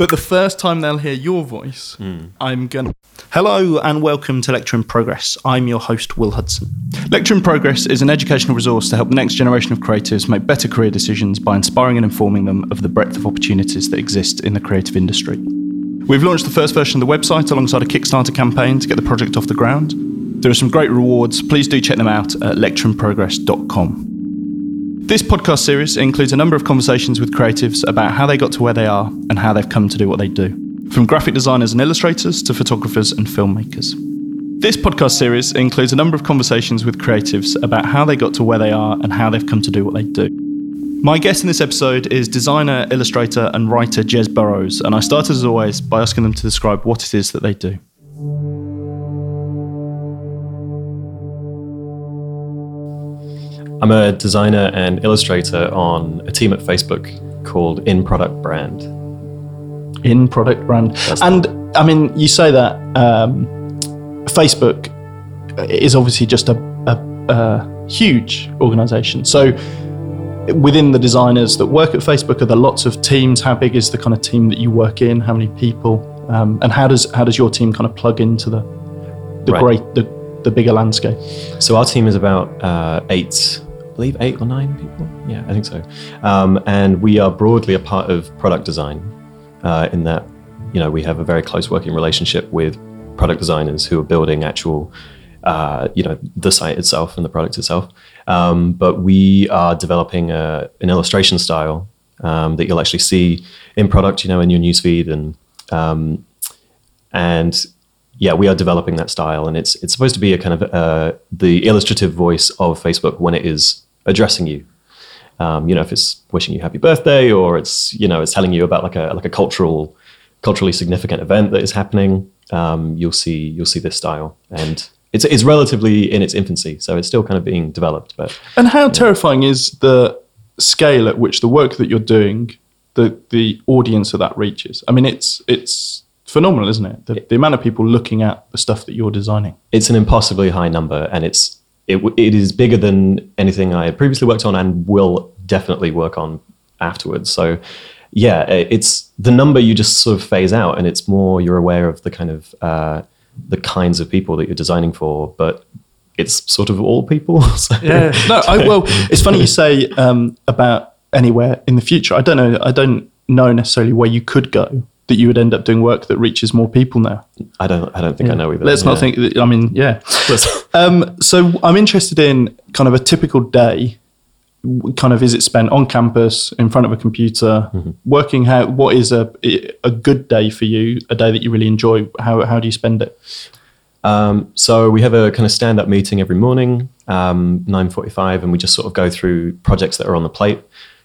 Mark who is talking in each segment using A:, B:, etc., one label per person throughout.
A: But the first time they'll hear your voice, hmm. I'm gonna. Hello and welcome to Lecture in Progress. I'm your host, Will Hudson. Lecture in Progress is an educational resource to help the next generation of creatives make better career decisions by inspiring and informing them of the breadth of opportunities that exist in the creative industry. We've launched the first version of the website alongside a Kickstarter campaign to get the project off the ground. There are some great rewards. Please do check them out at lectureinprogress.com. This podcast series includes a number of conversations with creatives about how they got to where they are and how they've come to do what they do, from graphic designers and illustrators to photographers and filmmakers. This podcast series includes a number of conversations with creatives about how they got to where they are and how they've come to do what they do. My guest in this episode is designer, illustrator, and writer Jez Burrows, and I started as always by asking them to describe what it is that they do.
B: I'm a designer and illustrator on a team at Facebook called In Product Brand.
A: in product brand. and I mean, you say that um, Facebook is obviously just a, a, a huge organization. So within the designers that work at Facebook, are there lots of teams? How big is the kind of team that you work in? How many people? Um, and how does how does your team kind of plug into the the
B: Right.
A: great the, the bigger landscape?
B: So our team is about uh, eight, believe eight or nine people. Yeah, I think so. Um, and we are broadly a part of product design uh, in that, you know, we have a very close working relationship with product designers who are building actual, uh, you know, the site itself and the product itself. Um, but we are developing a, an illustration style um, that you'll actually see in product, you know, in your newsfeed and um, and yeah, we are developing that style, and it's it's supposed to be a kind of uh, the illustrative voice of Facebook when it is addressing you. Um, you know, if it's wishing you happy birthday, or it's you know it's telling you about like a like a cultural, culturally significant event that is happening. Um, you'll see you'll see this style, and it's it's relatively in its infancy, so it's still kind of being developed. But
A: And how terrifying is the scale at which the work that you're doing, the the audience that that reaches? I mean, it's it's phenomenal, isn't it? The, the amount of people looking at the stuff that you're designing.
B: it's an impossibly high number, and it's it, it is bigger than anything I had previously worked on, and will definitely work on afterwards. So, yeah, it's the number you just sort of phase out, and it's more you're aware of the kind of uh, the kinds of people that you're designing for, but it's sort of all people. so,
A: Yeah. No, I, well, it's funny you say um, about anywhere in the future. I don't know. I don't know necessarily where you could go that you would end up doing work that reaches more people now.
B: I don't I don't think I know either.
A: Let's not
B: Yeah.
A: think. That, I mean, yeah. Um, so I'm interested in kind of a typical day. Kind of is it spent on campus in front of a computer, working? How what is a a good day for you? A day that you really enjoy. How how do you spend it?
B: Um, so we have a kind of stand-up meeting every morning, um, 9.45, and we just sort of go through projects that are on the plate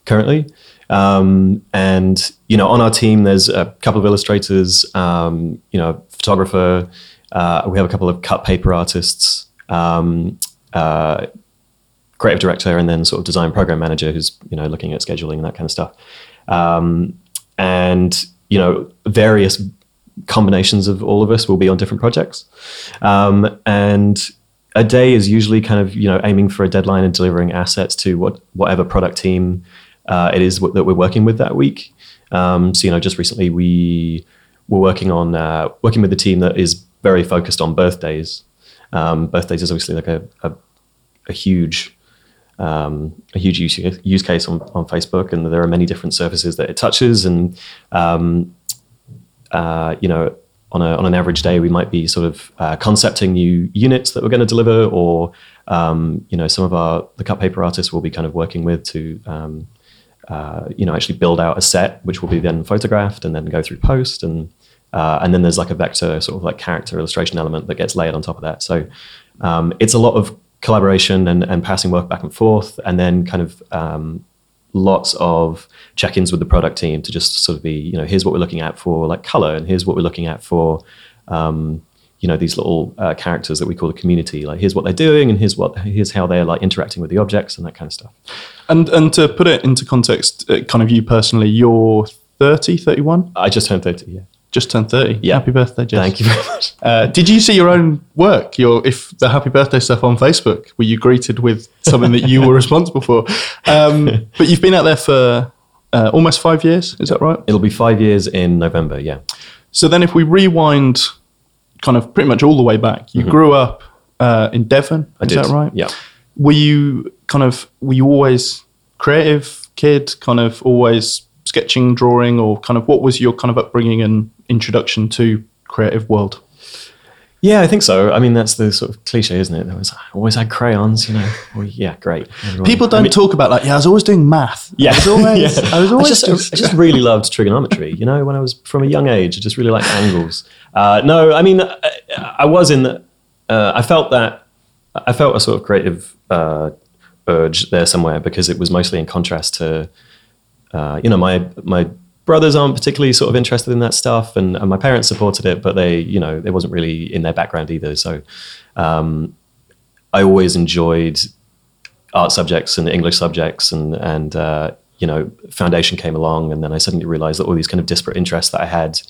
B: currently. Um, and, you know, on our team, there's a couple of illustrators, um, you know, photographer. Uh, we have a couple of cut paper artists, um, uh, creative director, and then sort of design program manager who's, you know, looking at scheduling and that kind of stuff. Um, and, you know, various combinations of all of us will be on different projects. Um, and a day is usually kind of you know aiming for a deadline and delivering assets to what whatever product team uh, it is w- that we're working with that week. Um, so you know, just recently we were working on uh, working with a team that is very focused on birthdays. Um, birthdays is obviously like a, a, a huge um, a huge use, use case on, on Facebook, and there are many different surfaces that it touches. And um, uh, you know, on, a, on an average day, we might be sort of uh, concepting new units that we're going to deliver, or um, you know, some of our the cut paper artists will be kind of working with to um, uh, you know actually build out a set, which will be then photographed and then go through post, and uh, and then there's like a vector sort of like character illustration element that gets layered on top of that. So um, it's a lot of collaboration and, and passing work back and forth, and then kind of um, lots of check-ins with the product team to just sort of be, you know, here's what we're looking at for like color, and here's what we're looking at for, um, you know, these little uh, characters that we call the community. Like, here's what they're doing, and here's what here's how they're like interacting with the objects and that kind of stuff.
A: And and to put it into context, uh, kind of you personally, you're 30, 31?
B: I just turned thirty. Yeah.
A: Just turned 30.
B: Yeah.
A: Happy birthday, Jez.
B: Thank you very much.
A: Uh, did you see your own work? Your if the happy birthday stuff on Facebook? Were you greeted with something that you were responsible for? Um, but you've been out there for uh, almost five years. Is that right?
B: It'll be five years in November. Yeah.
A: So then, if we rewind, kind of pretty much all the way back, you grew up uh, in Devon.
B: I
A: is
B: did.
A: that right?
B: Yeah.
A: Were you kind of were you always creative kid, kind of always sketching, drawing, or kind of what was your kind of upbringing and introduction to creative world?
B: Yeah, I think so. I mean, that's the sort of cliche, isn't it? There was I always had crayons, you know. Well, yeah, great. Everyone-
A: People don't
B: I mean,
A: talk about like, yeah, I was always doing math.
B: Yeah,
A: I was always,
B: yeah.
A: I was always
B: just,
A: just,
B: I just really loved trigonometry. You know, when I was from a young age, I just really liked angles. Uh, no, I mean, I, I was in. The, uh, I felt that I felt a sort of creative uh, urge there somewhere because it was mostly in contrast to, uh, you know, my my brothers aren't particularly sort of interested in that stuff, and, and my parents supported it, but they, you know, it wasn't really in their background either. So, um, I always enjoyed art subjects and English subjects, and and uh, you know, foundation came along, and then I suddenly realized that all these kind of disparate interests that I had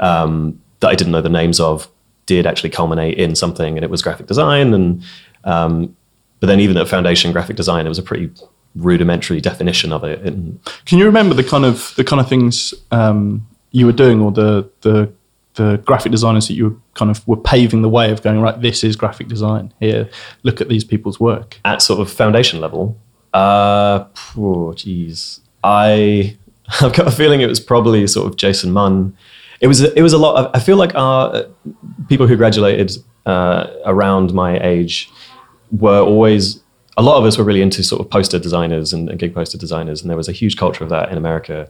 B: um, that I didn't know the names of did actually culminate in something, and it was graphic design. And um, but then even at foundation graphic design, it was a pretty rudimentary definition of it. And
A: Can you remember the kind of the kind of things um, you were doing, or the the the graphic designers that you were kind of were paving the way of going right? This is graphic design. Here, look at these people's work.
B: at sort of foundation level, uh, oh, geez, I I've got a feeling it was probably sort of Jason Munn. It was it was a lot of. I feel like our uh, people who graduated uh, around my age were always a lot of us were really into sort of poster designers and, and gig poster designers, and there was a huge culture of that in America.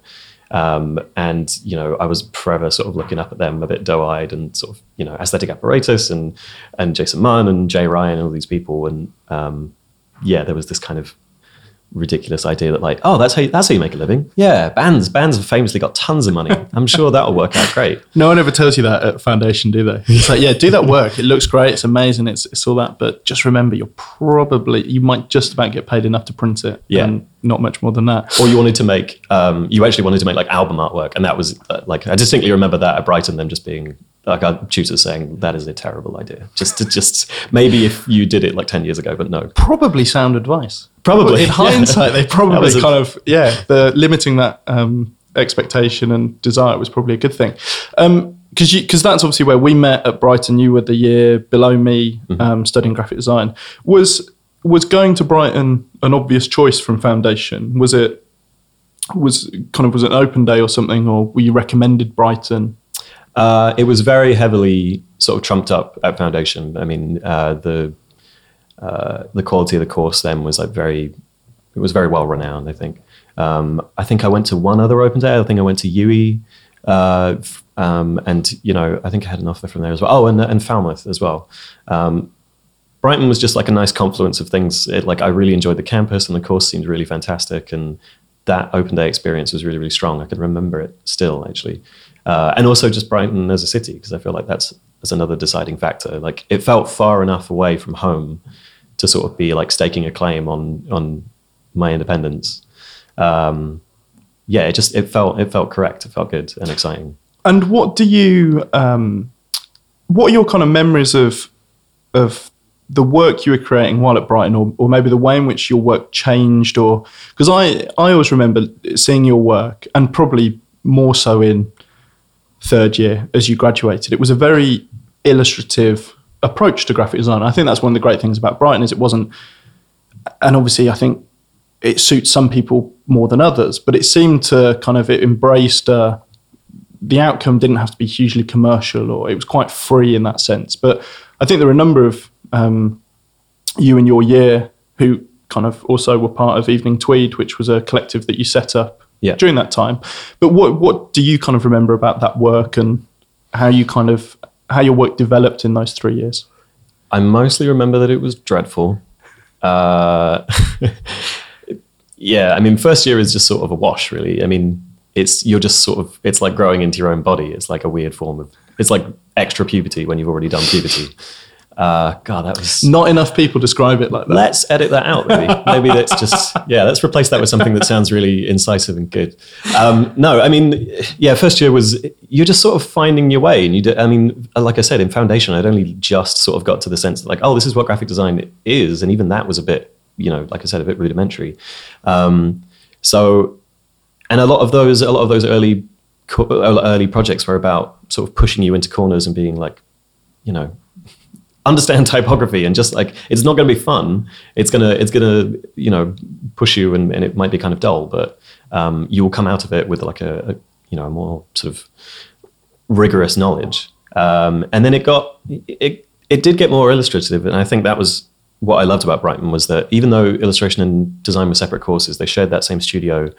B: Um, and you know, I was forever sort of looking up at them a bit doe-eyed and sort of you know Aesthetic Apparatus and and Jason Munn and Jay Ryan and all these people and um, yeah, there was this kind of ridiculous idea that like, oh, that's how you, that's how you make a living. Yeah, bands bands have famously got tons of money. I'm sure that'll work out great.
A: No one ever tells you that at foundation, do they? It's like, yeah, do that work. It looks great. It's amazing. It's it's all that. But just remember, you're probably you might just about get paid enough to print it.
B: Yeah.
A: and not much more than that.
B: Or you wanted to make, um, you actually wanted to make like album artwork, and that was uh, like I distinctly remember that at Brighton, them just being like our tutors saying that is a terrible idea. Just to just maybe if you did it like ten years ago, but no,
A: Probably sound advice.
B: Probably,
A: in
B: yeah.
A: hindsight, they probably
B: a-
A: kind of yeah, the limiting that um, expectation and desire was probably a good thing. Because because that's obviously where we met at Brighton. You were the year below me,
B: Mm-hmm.
A: um, studying graphic design. Was was going to Brighton an obvious choice from foundation? Was it was kind of was it an open day or something, or were you recommended Brighton?
B: Uh, it was very heavily sort of trumped up at Foundation. I mean, uh, the uh, the quality of the course then was like very, it was very well renowned. I think. Um, I think I went to one other open day. I think I went to UE, uh, um, and you know, I think I had an offer from there as well. Oh, and and Falmouth as well. Um, Brighton was just like a nice confluence of things. It, like I really enjoyed the campus, and the course seemed really fantastic, and that open day experience was really really strong. I can remember it still actually, uh, and also just Brighton as a city because I feel like that's that's another deciding factor. Like it felt far enough away from home to sort of be like staking a claim on on my independence. Um, yeah, it just it felt it felt correct. It felt good and exciting.
A: And what do you um, what are your kind of memories of of the work you were creating while at Brighton, or, or maybe the way in which your work changed, or because I I always remember seeing your work, and probably more so in third year as you graduated. It was a very illustrative approach to graphic design. I think that's one of the great things about Brighton is it wasn't, and obviously I think it suits some people more than others, but it seemed to kind of it embraced. Uh, the outcome didn't have to be hugely commercial or it was quite free in that sense. But I think there are a number of um, you in your year who kind of also were part of Evening Tweed, which was a collective that you set up
B: Yeah.
A: during that time. But what what do you kind of remember about that work and how you kind of how your work developed in those three years?
B: I mostly remember that it was dreadful. Uh, yeah, I mean, first year is just sort of a wash, really. I mean, it's you're just sort of it's like growing into your own body. It's like a weird form of it's like extra puberty when you've already done puberty. Uh, God, that was.
A: Not enough people describe it like that.
B: Let's edit that out. Maybe, maybe that's just yeah. Let's replace that with something that sounds really incisive and good. Um, no, I mean, yeah. First year was you're just sort of finding your way, and you. Do, I mean, like I said, in foundation, I'd only just sort of got to the sense that like, oh, this is what graphic design is, and even that was a bit, you know, like I said, a bit rudimentary. Um, so and a lot of those, a lot of those early early projects were about sort of pushing you into corners and being like, you know, understand typography and just like it's not going to be fun. It's gonna it's gonna you know push you and, and it might be kind of dull, but um, you will come out of it with like a, a you know a more sort of rigorous knowledge. Um, and then it got it it did get more illustrative, and I think that was what I loved about Brighton was that even though illustration and design were separate courses, they shared that same studio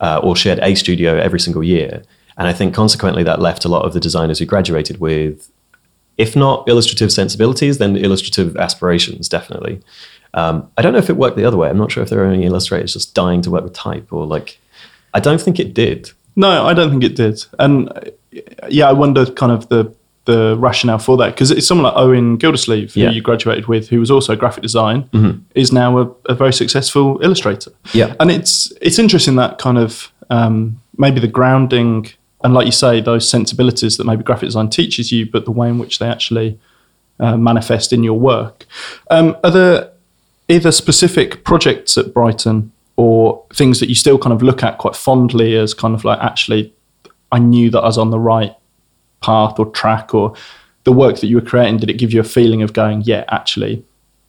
B: uh, or shared a studio every single year. And I think consequently that left a lot of the designers who graduated with, if not illustrative sensibilities, then illustrative aspirations, definitely. Um, I don't know if it worked the other way. I'm not sure if there are any illustrators just dying to work with type or like, I don't think it did.
A: No, I don't think it did. And yeah, I wonder kind of the the rationale for that because it's someone like Owen Gildersleeve, who
B: Yeah.
A: you graduated with, who was also graphic design,
B: Mhm.
A: is now a, a very successful illustrator.
B: Yeah.
A: and it's it's interesting that kind of um, maybe the grounding and like you say those sensibilities that maybe graphic design teaches you, but the way in which they actually uh, manifest in your work. Um, are there either specific projects at Brighton or things that you still kind of look at quite fondly as kind of like actually I knew that I was on the right path or track or the work that you were creating did it give you a feeling of going yeah actually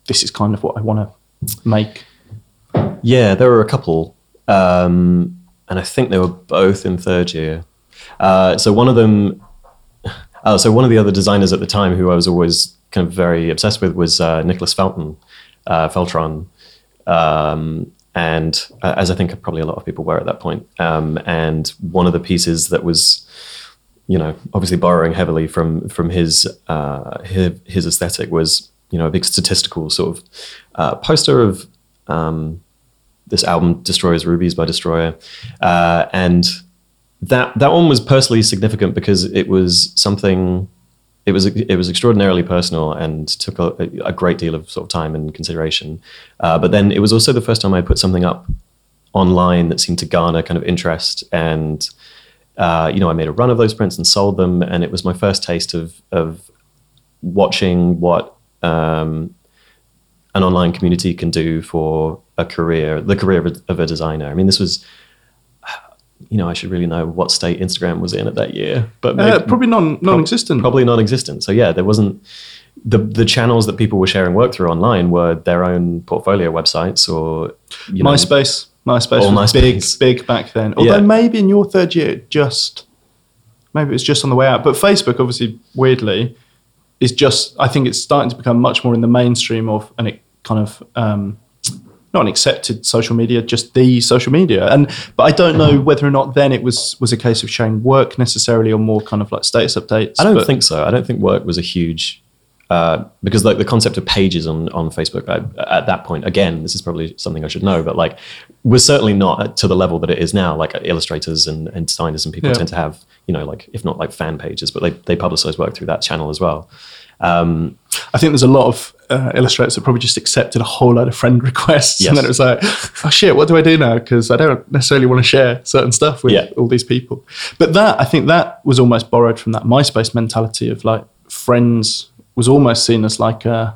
A: this is kind of what I want to make
B: Yeah, there were a couple, um, and I think they were both in third year. Uh, so one of them, oh, so one of the other designers at the time who I was always kind of very obsessed with was uh, Nicholas Felton, uh, Feltron, um, and uh, as I think probably a lot of people were at that point. Um, and one of the pieces that was, you know, obviously borrowing heavily from from his uh, his, his aesthetic was, you know, a big statistical sort of uh, poster of. Um, this album Destroyer's Rubies by Destroyer uh, and that that one was personally significant because it was something it was it was extraordinarily personal and took a, a great deal of sort of time and consideration uh, but then it was also the first time I put something up online that seemed to garner kind of interest and uh, you know I made a run of those prints and sold them and it was my first taste of of watching what um, an online community can do for a career, the career of a, of a designer. I mean, this was, you know, I should really know what state Instagram was in at that year, but
A: uh, probably non non-existent
B: probably non-existent. So yeah, there wasn't the the channels that people were sharing work through online were their own portfolio websites or you know,
A: MySpace MySpace was
B: MySpace.
A: big big back then although
B: Yeah.
A: maybe in your third year it just maybe it's just on the way out but Facebook obviously weirdly is just I think it's starting to become much more in the mainstream of and it kind of um, not an accepted social media, just the social media. And but I don't know whether or not then it was was a case of showing work necessarily or more kind of like status updates.
B: I don't
A: but-
B: think so. I don't think work was a huge uh, because like the concept of pages on on Facebook I, at that point again this is probably something I should know but like was certainly not to the level that it is now like illustrators and, and designers and people
A: Yeah.
B: tend to have you know like if not like fan pages but they, they publicize work through that channel as well um,
A: I think there's a lot of uh, illustrators that probably just accepted a whole load of friend requests,
B: Yes.
A: and then it was like, oh shit, what do I do now? Because I don't necessarily want to share certain stuff with
B: Yeah.
A: all these people. But that I think that was almost borrowed from that MySpace mentality of like friends was almost seen as like a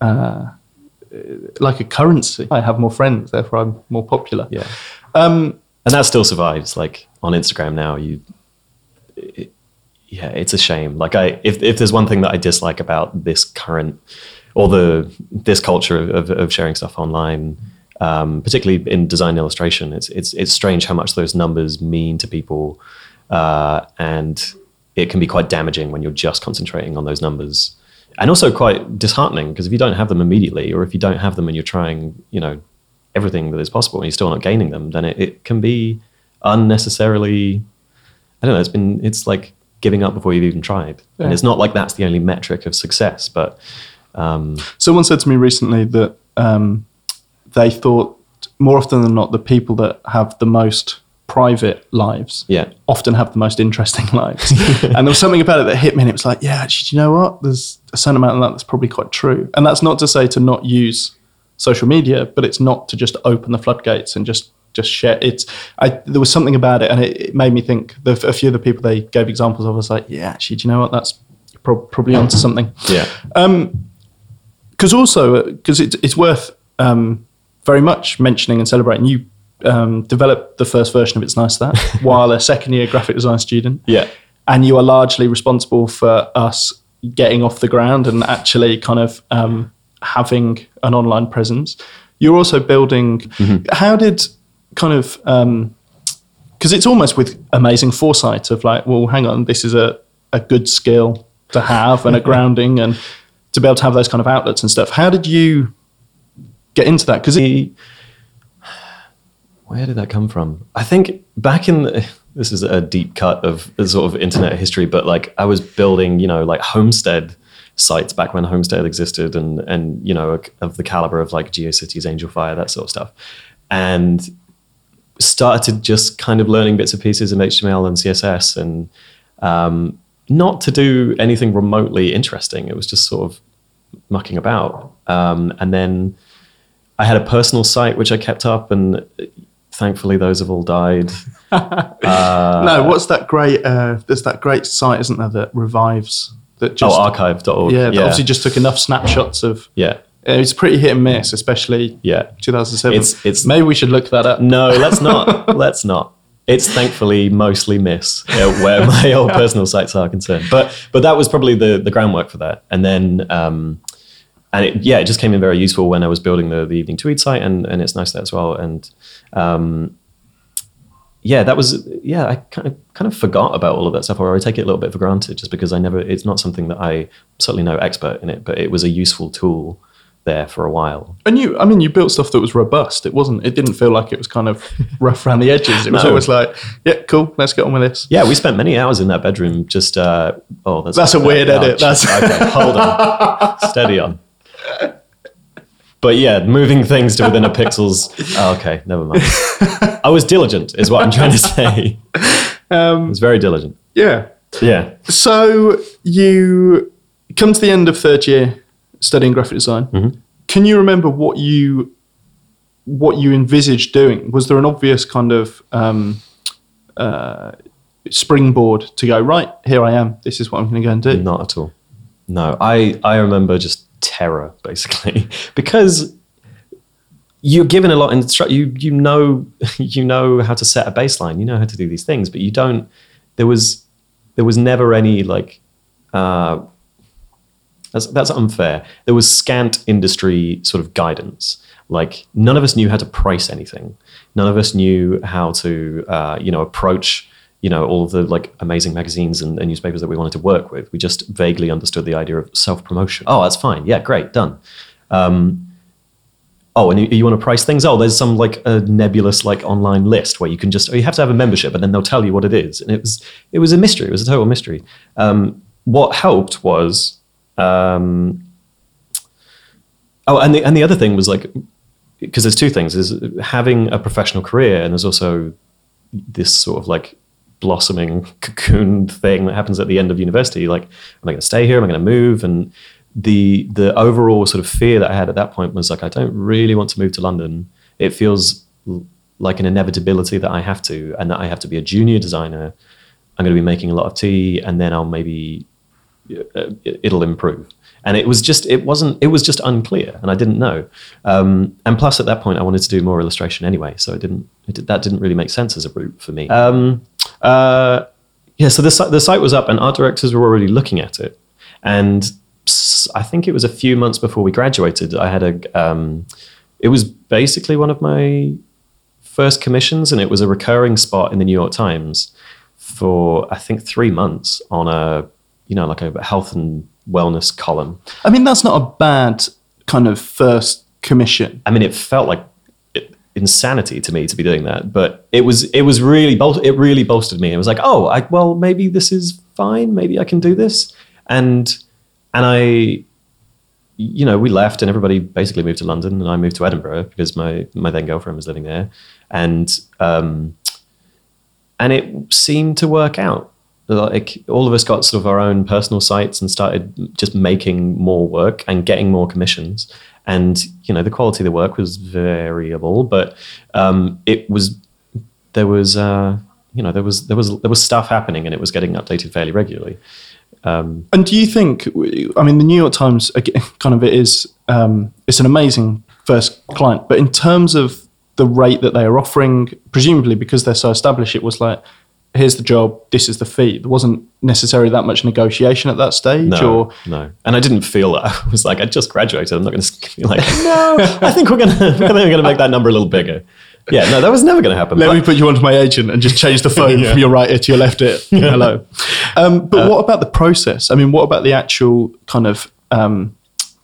A: uh, like a currency. I have more friends, therefore I'm more popular.
B: yeah
A: Um,
B: and that still survives like on Instagram now you it, yeah it's a shame. Like I if, if there's one thing that I dislike about this current or the this culture of, of sharing stuff online um, particularly in design illustration it's it's it's strange how much those numbers mean to people uh, and it can be quite damaging when you're just concentrating on those numbers. And also quite disheartening because if you don't have them immediately or if you don't have them and you're trying you know everything that is possible and you're still not gaining them then it, it can be unnecessarily i don't know it's been it's like giving up before you've even tried
A: Yeah.
B: and it's not like that's the only metric of success but um,
A: Someone said to me recently that um, they thought more often than not the people that have the most private lives
B: yeah
A: often have the most interesting lives. and there was something about it that hit me, and it was like, yeah, actually, do you know what? There's a certain amount of that that's probably quite true. And that's not to say to not use social media, but it's not to just open the floodgates and just just share. It's I, there was something about it, and it, it made me think. The, a few of the people they gave examples of was like, yeah, actually, do you know what? That's pro- probably onto something
B: yeah
A: because also because it, it's worth um, very much mentioning and celebrating. You um, developed the first version of It's Nice That while a second year graphic design student.
B: Yeah.
A: And you are largely responsible for us getting off the ground and actually kind of um, having an online presence. You're also building. How did kind of um, because it's almost with amazing foresight of like, well, hang on, this is a, a good skill to have and a grounding and to be able to have those kind of outlets and stuff. How did you get into that? Because
B: where did that come from? I think back in the, this is a deep cut of sort of internet history, but like I was building, you know, like homestead sites back when homestead existed and and you know of the caliber of like GeoCities, AngelFire, that sort of stuff, and started just kind of learning bits and pieces of HTML and CSS and um, not to do anything remotely interesting. It was just sort of mucking about, um, and then. I had a personal site which I kept up, and thankfully those have all died.
A: no, what's that great? Uh, there's that great site, isn't there, that revives that just
B: oh, archive.org.
A: yeah,
B: yeah,
A: obviously just took enough snapshots of.
B: yeah,
A: It's pretty hit and miss, especially
B: yeah.
A: 2007.
B: It's- it's-
A: maybe we should look that up.
B: No, let's not. let's not. It's thankfully mostly miss uh, where my old personal sites are concerned. But but that was probably the the groundwork for that. And then um, and it, yeah, it just came in very useful when I was building the, the Evening Tweed site, and and It's Nice That as well. And um, yeah, that was yeah. I kind of kind of forgot about all of that stuff, or I take it a little bit for granted, just because I never. It's not something that I certainly no expert in it, but it was a useful tool there for a while.
A: And you, I mean, you built stuff that was robust. It wasn't. It didn't feel like it was kind of rough around the edges. It was
B: No.
A: always like, yeah, cool. Let's get on with this.
B: Yeah, we spent many hours in that bedroom. Just uh, oh, that's
A: That's a weird edit. That's-
B: okay. Hold on, steady on. But yeah, moving things to within a pixels. Oh, okay, never mind. I was diligent, is what I'm trying to say. I was very diligent.
A: Yeah.
B: Yeah.
A: So you come to the end of third year studying graphic design.
B: Mm-hmm.
A: Can you remember what you what you envisaged doing? Was there an obvious kind of um, uh, springboard to go right? Here I am. This is what I'm going to go and do.
B: Not at all. No, I I remember just terror basically because you're given a lot of instru- you you know you know how to set a baseline, you know how to do these things, but you don't. There was there was never any like uh, that's that's unfair. There was scant industry sort of guidance. Like none of us knew how to price anything. None of us knew how to uh, you know approach you know all of the like amazing magazines and, and newspapers that we wanted to work with. We just vaguely understood the idea of self promotion. Oh, that's fine. Yeah, great, done. Um, oh, and you, you want to price things? Oh, there's some like a nebulous like online list where you can just oh, you have to have a membership, and then they'll tell you what it is. And it was it was a mystery. It was a total mystery. Um, what helped was um, oh, and the and the other thing was like because there's two things: is having a professional career, and there's also this sort of like blossoming cocoon thing that happens at the end of university. Like, am I going to stay here? Am I going to move? And the the overall sort of fear that I had at that point was like, I don't really want to move to London. It feels like an inevitability that I have to, and that I have to be a junior designer. I'm going to be making a lot of tea, and then I'll maybe it'll improve. And it was just it wasn't it was just unclear, and I didn't know. Um, and plus, at that point, I wanted to do more illustration anyway, so it didn't it that didn't really make sense as a route for me. Um, uh, yeah, so the site the site was up, and art directors were already looking at it, and I think it was a few months before we graduated. I had a um, it was basically one of my first commissions, and it was a recurring spot in the New York Times for I think three months on a you know like a health and wellness column.
A: I mean, that's not a bad kind of first commission.
B: I mean, it felt like insanity to me to be doing that, but it was it was really bol- it really bolstered me. It was like, oh, I, well, maybe this is fine. Maybe I can do this, and and I. You know, we left and everybody basically moved to London, and I moved to Edinburgh because my my then girlfriend was living there, and um, and it seemed to work out. Like all of us got sort of our own personal sites and started just making more work and getting more commissions. And you know, the quality of the work was variable, but um, it was there was uh, you know there was there was there was stuff happening and it was getting updated fairly regularly. Um,
A: And do you think? I mean, the New York Times kind of it is. Um, it's an amazing first client, but in terms of the rate that they are offering? Presumably, because they're so established, it was like, here's the job, this is the fee. There wasn't necessarily that much negotiation at that stage,
B: No,
A: or
B: no. And I didn't feel that. I was like, I just graduated. I'm not going to be like, no, I think we're going to, we're going to make that number a little bigger. Yeah, no, that was never going to happen.
A: let
B: But-
A: me put you onto my agent and just change the phone
B: Yeah.
A: from your right ear to your left ear. Hello. Um, but what about the process? I mean, what about the actual kind of um,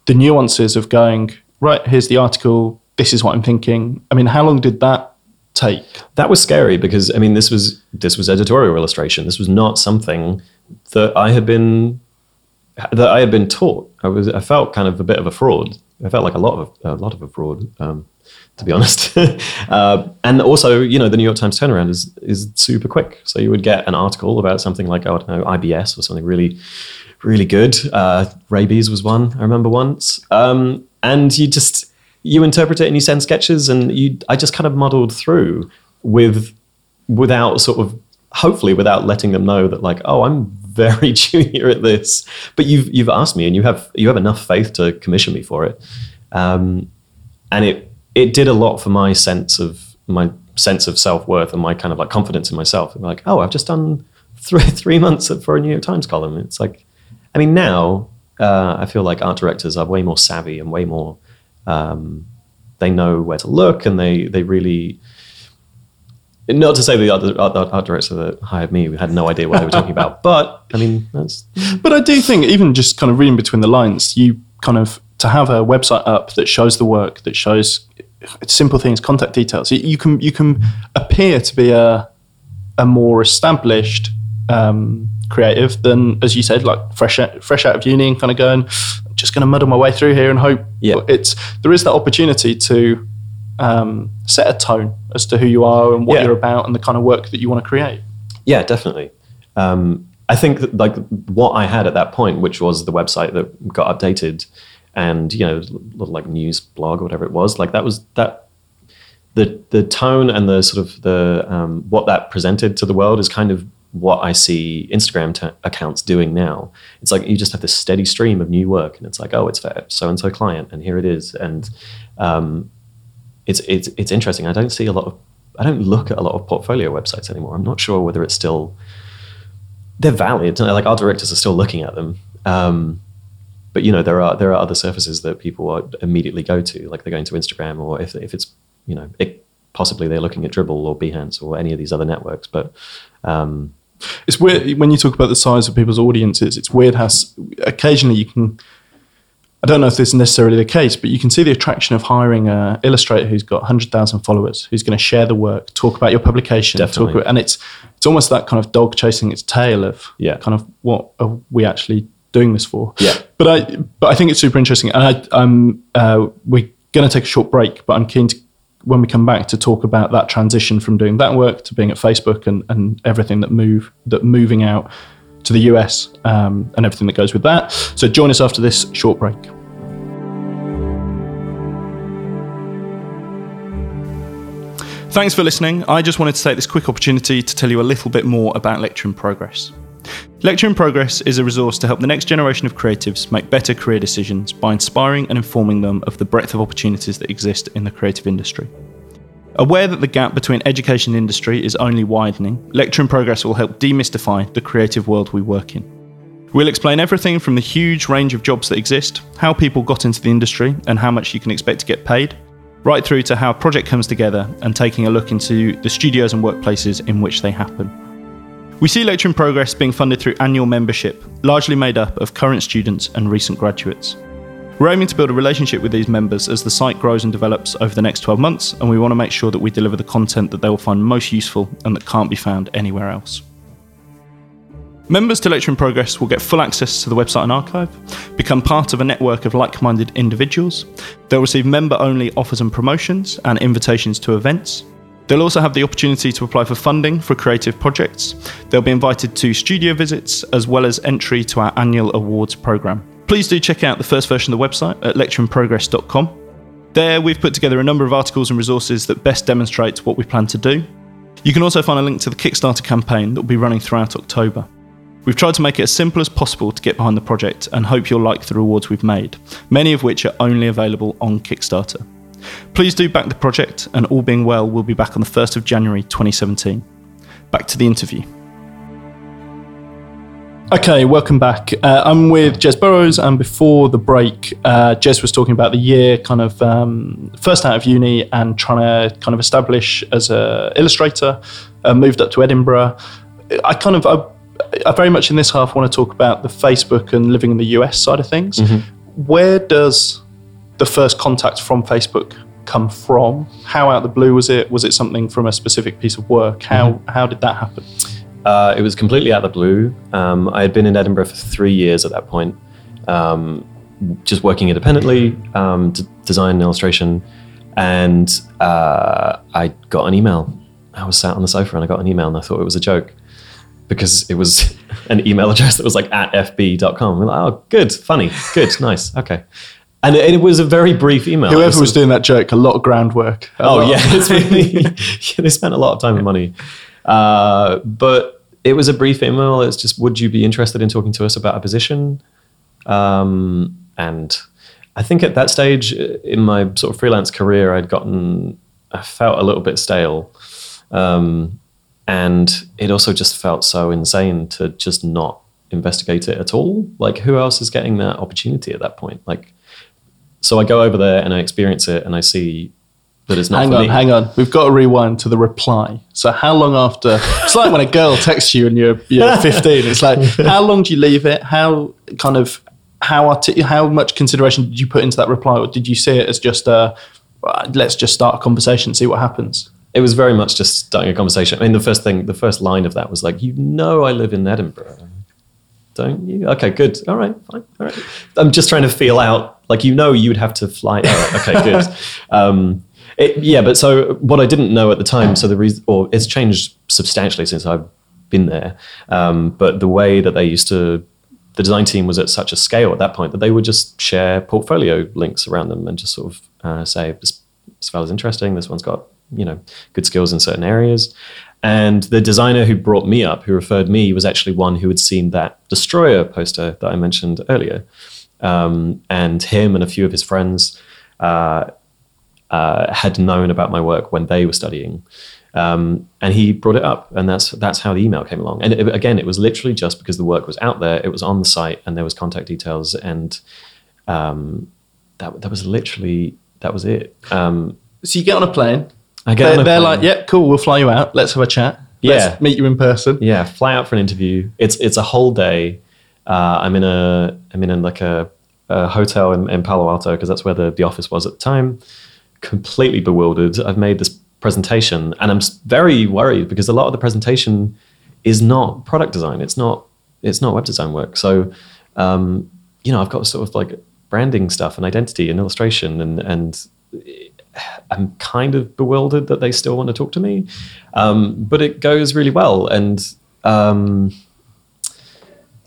A: the nuances of going right? Here's the article. This is what I'm thinking. I mean, how long did that take?
B: that was scary because I mean this was this was editorial illustration. This was not something that I had been that I had been taught. I was I felt kind of a bit of a fraud. I felt like a lot of a lot of a fraud, um, to be honest. uh, and also, you know, the New York Times turnaround is is super quick. So you would get an article about something like I don't know IBS or something really really good. Uh, rabies was one I remember once, um, and you just you interpret it and you send sketches, and you I just kind of muddled through with without sort of hopefully without letting them know that like oh I'm very junior at this, but you've you've asked me and you have you have enough faith to commission me for it, um, and it it did a lot for my sense of my sense of self worth and my kind of like confidence in myself. Like oh I've just done three three months for a New York Times column. It's like I mean now uh, I feel like art directors are way more savvy and way more um, they know where to look and they they really not to say the art, art director that hired me We had no idea what they were talking about, but I mean that's
A: But I do think, even just kind of reading between the lines, you kind of to have a website up that shows the work, that shows simple things, contact details. You- can you can appear to be a a more established um, creative than, as you said, like fresh fresh out of uni and kind of going, just going to muddle my way through here and hope.
B: Yeah.
A: it's there is that opportunity to um, set a tone as to who you are and what
B: Yeah.
A: you're about and the kind of work that you want to create.
B: Yeah, definitely. Um, I think that, like what I had at that point, which was the website that got updated, and you know, little like news blog or whatever it was, like that was that the the tone and the sort of the um, what that presented to the world is kind of what I see Instagram t- accounts doing now. It's like you just have this steady stream of new work, and it's like, oh, it's for so and so client, and here it is, and um, it's it's it's interesting. I don't see a lot of I don't look at a lot of portfolio websites anymore. I'm not sure whether it's still they're valid. Like our directors are still looking at them. Um, but you know there are there are other surfaces that people immediately go to, like they're going to Instagram, or if if it's you know it, possibly they're looking at Dribbble or Behance or any of these other networks. But um,
A: It's weird when you talk about the size of people's audiences. It's weird how occasionally you can. I don't know if this is necessarily the case, but you can see the attraction of hiring an illustrator who's got hundred thousand followers, who's going to share the work, talk about your publication, talk
B: Definitely.
A: about, and it's it's almost that kind of dog chasing its tail of
B: Yeah.
A: kind of what are we actually doing this for?
B: Yeah.
A: but I but I think it's super interesting, and I, I'm uh, we're going to take a short break, but I'm keen to when we come back to talk about that transition from doing that work to being at Facebook and, and everything that move that moving out to the US um, and everything that goes with that. So join us after this short break. Thanks for listening. I just wanted to take this quick opportunity to tell you a little bit more about Lecture in Progress. Lecture in Progress is a resource to help the next generation of creatives make better career decisions by inspiring and informing them of the breadth of opportunities that exist in the creative industry. Aware that the gap between education and industry is only widening, Lecture in Progress will help demystify the creative world we work in. We'll explain everything from the huge range of jobs that exist, how people got into the industry, and how much you can expect to get paid, right through to how a project comes together and taking a look into the studios and workplaces in which they happen. We see Lecture in Progress being funded through annual membership, largely made up of current students and recent graduates. We're aiming to build a relationship with these members as the site grows and develops over the next 12 months, and we want to make sure that we deliver the content that they will find most useful and that can't be found anywhere else. Members to Lecture in Progress will get full access to the website and archive, become part of a network of like minded individuals. They'll receive member only offers and promotions and invitations to events. They'll also have the opportunity to apply for funding for creative projects. They'll be invited to studio visits as well as entry to our annual awards programme. Please do check out the first version of the website at lectureinprogress.com. There, we've put together a number of articles and resources that best demonstrate what we plan to do. You can also find a link to the Kickstarter campaign that will be running throughout October. We've tried to make it as simple as possible to get behind the project and hope you'll like the rewards we've made, many of which are only available on Kickstarter. Please do back the project, and all being well, we'll be back on the 1st of January 2017. Back to the interview. Okay, welcome back. Uh, I'm with Jez Burrows, and before the break, uh, Jez was talking about the year, kind of um, first out of uni and trying to kind of establish as an illustrator. Uh, moved up to Edinburgh. I kind of, I, I, very much in this half want to talk about the Facebook and living in the US side of things. Mm-hmm. Where does the first contact from Facebook come from? How out of the blue was it? Was it something from a specific piece of work? How mm-hmm. how did that happen?
B: Uh, it was completely out of the blue. Um, I had been in Edinburgh for three years at that point, um, just working independently, um, d- design and illustration. And uh, I got an email. I was sat on the sofa and I got an email and I thought it was a joke because it was an email address that was like at fb.com. I'm like, oh, good, funny, good, nice, okay. And it, it, was a very brief email.
A: Whoever was, was doing that joke, a lot of groundwork.
B: Oh, yeah, it's really, yeah, they spent a lot of time and money. Uh, but it was a brief email. It's just, would you be interested in talking to us about a position? Um, and I think at that stage in my sort of freelance career, I'd gotten, I felt a little bit stale. Um, and it also just felt so insane to just not investigate it at all. Like, who else is getting that opportunity at that point? Like, so I go over there and I experience it and I see that it's not
A: hang on, me. hang on. We've got to rewind to the reply. So how long after? It's like when a girl texts you and you're you're 15. It's like how long do you leave it? How kind of how arti- how much consideration did you put into that reply, or did you see it as just a let's just start a conversation, see what happens?
B: It was very much just starting a conversation. I mean, the first thing, the first line of that was like, "You know, I live in Edinburgh." Don't you? Okay, good. All right, fine. All right. I'm just trying to feel out, like you know, you would have to fly. okay, good. Um, it, yeah, but so what I didn't know at the time, so the reason, or it's changed substantially since I've been there. Um, but the way that they used to, the design team was at such a scale at that point that they would just share portfolio links around them and just sort of uh, say this, this fella's interesting. This one's got you know good skills in certain areas. And the designer who brought me up, who referred me, was actually one who had seen that Destroyer poster that I mentioned earlier. Um, and him and a few of his friends uh, uh, had known about my work when they were studying. Um, and he brought it up, and that's that's how the email came along. And it, again, it was literally just because the work was out there, it was on the site, and there was contact details, and um, that that was literally that was it. Um,
A: so you get on a plane.
B: I
A: get they're, they're plane. like, "Yep, cool, we'll fly you out. Let's have a chat. Let's yeah, meet you in person.
B: Yeah, fly out for an interview. It's it's a whole day. Uh, I'm in a I'm in a, like a, a hotel in, in Palo Alto because that's where the, the office was at the time completely bewildered. I've made this presentation and I'm very worried because a lot of the presentation is not product design. It's not it's not web design work. So um, you know, I've got sort of like branding stuff and identity and illustration and and I'm kind of bewildered that they still want to talk to me. Um, but it goes really well and um,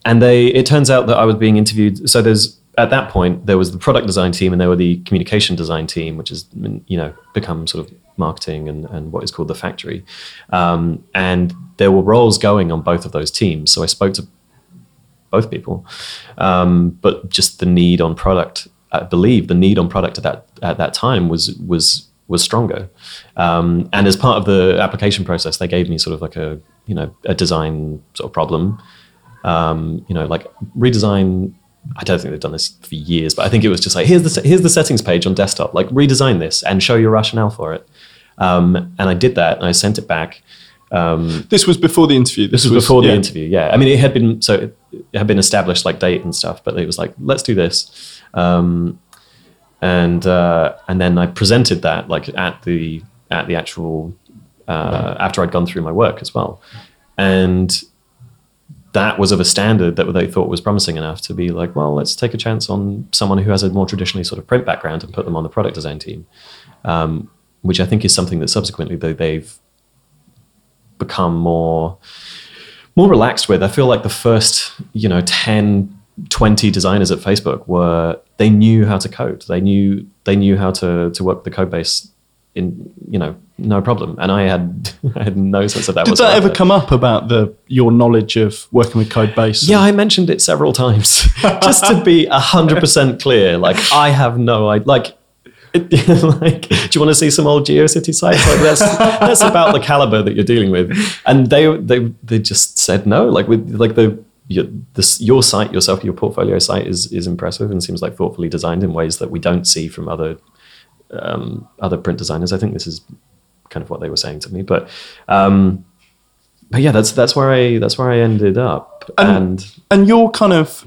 B: and they it turns out that I was being interviewed so there's at that point, there was the product design team and there were the communication design team, which has you know become sort of marketing and, and what is called the factory. Um, and there were roles going on both of those teams. So I spoke to both people, um, but just the need on product. I believe the need on product at that at that time was was was stronger. Um, and as part of the application process, they gave me sort of like a you know a design sort of problem. Um, you know, like redesign I don't think they've done this for years, but I think it was just like here's the here's the settings page on desktop. Like redesign this and show your rationale for it. Um, and I did that, and I sent it back.
A: Um, this was before the interview.
B: This, this was, before yeah. the interview. Yeah, I mean, it had been so it, it, had been established like date and stuff, but it was like let's do this. Um, and uh, and then I presented that like at the at the actual uh, after I'd gone through my work as well, and that was of a standard that they thought was promising enough to be like, well, let's take a chance on someone who has a more traditionally sort of print background and put them on the product design team, um, which I think is something that subsequently they've become more more relaxed with. I feel like the first, you know, 10, 20 designers at Facebook were they knew how to code. They knew they knew how to to work the code base in you know no problem and i had i had no sense of that
A: did whatsoever. that ever come up about the your knowledge of working with codebase
B: yeah i mentioned it several times just to be 100% clear like i have no idea like like, do you want to see some old GeoCity sites? Like that's that's about the caliber that you're dealing with. And they they they just said no. Like with like the your, this, your site yourself, your portfolio site is is impressive and seems like thoughtfully designed in ways that we don't see from other um, other print designers. I think this is kind of what they were saying to me. But um, but yeah, that's that's where I that's where I ended up.
A: And
B: And,
A: and you're kind of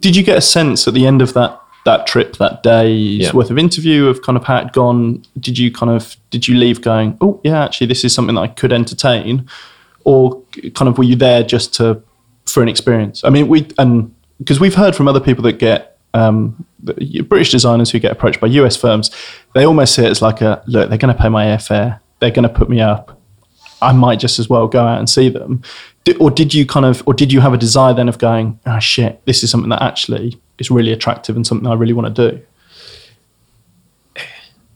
A: did you get a sense at the end of that that trip that day's
B: Yeah.
A: worth of interview of kind of how it'd gone did you kind of did you leave going oh yeah actually this is something that i could entertain or kind of were you there just to for an experience i mean we and because we've heard from other people that get um, british designers who get approached by us firms they almost see it as like a look they're going to pay my airfare they're going to put me up I might just as well go out and see them. Or did you kind of, or did you have a desire then of going, oh shit, this is something that actually is really attractive and something I really want to do?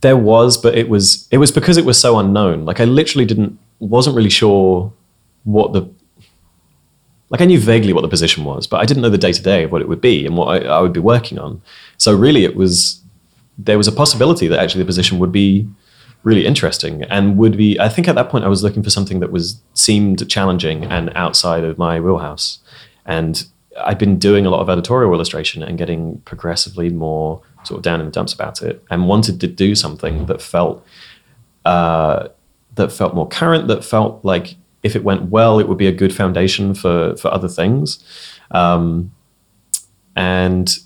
B: there was, but it was it was because it was so unknown. Like I literally didn't wasn't really sure what the like I knew vaguely what the position was, but I didn't know the day to day of what it would be and what I, I would be working on. So really, it was there was a possibility that actually the position would be really interesting and would be. I think at that point I was looking for something that was seemed challenging and outside of my wheelhouse, and I'd been doing a lot of editorial illustration and getting progressively more sort of down in the dumps about it, and wanted to do something that felt uh, that felt more current, that felt like if it went well, it would be a good foundation for for other things. Um, and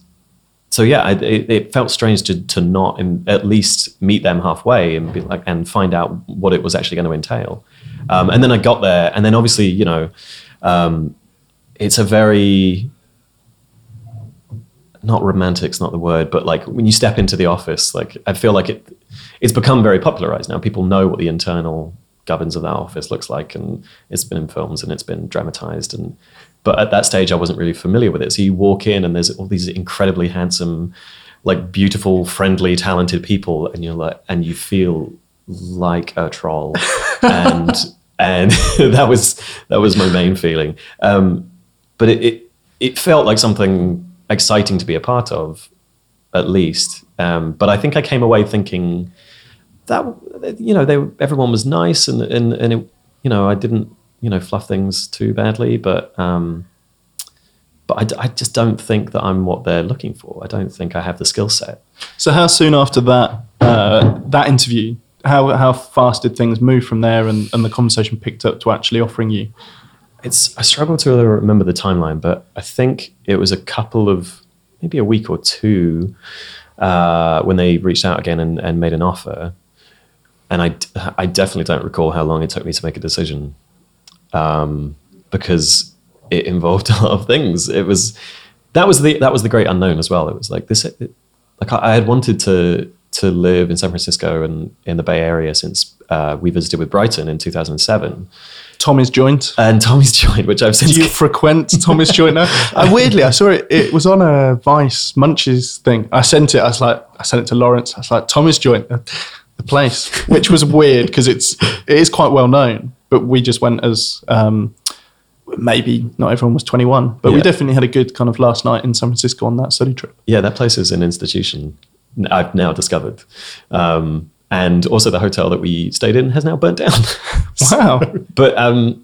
B: so yeah, I, it, it felt strange to to not in, at least meet them halfway and be like and find out what it was actually going to entail. Um, and then I got there, and then obviously you know, um, it's a very not romantic's not the word, but like when you step into the office, like I feel like it it's become very popularized now. People know what the internal governs of that office looks like, and it's been in films and it's been dramatized. And but at that stage, I wasn't really familiar with it. So you walk in, and there's all these incredibly handsome, like beautiful, friendly, talented people, and you're like, and you feel like a troll, and and that was that was my main feeling. Um, but it, it it felt like something exciting to be a part of, at least. Um, but I think I came away thinking that you know they everyone was nice and and and it, you know I didn't you know fluff things too badly, but um, but I, I just don't think that I'm what they're looking for. I don't think I have the skill set.
A: So how soon after that uh, that interview, how how fast did things move from there, and, and the conversation picked up to actually offering you?
B: It's I struggle to remember the timeline, but I think it was a couple of maybe a week or two uh, when they reached out again and, and made an offer. And I, I definitely don't recall how long it took me to make a decision um, because it involved a lot of things. It was that was the that was the great unknown as well. It was like this, it, like I, had wanted to to live in San Francisco and in the Bay Area since uh, we visited with Brighton in 2007
A: Tommy's Joynt.
B: and Tommy's Joynt, which I've since
A: Do you frequent Tommy's Joynt now? I weirdly, I saw it. It was on a Vice Munchies thing. I sent it. I was like, I sent it to Lawrence. I was like, Tommy's Joynt, the, place, which was weird because it's it is quite well known. But we just went as um, maybe not everyone was twenty one, but we definitely had a good kind of last night in San Francisco on that study trip.
B: Yeah, that place is an institution. I've now discovered, um, and also the hotel that we stayed in has now burnt down.
A: Wow.
B: but um,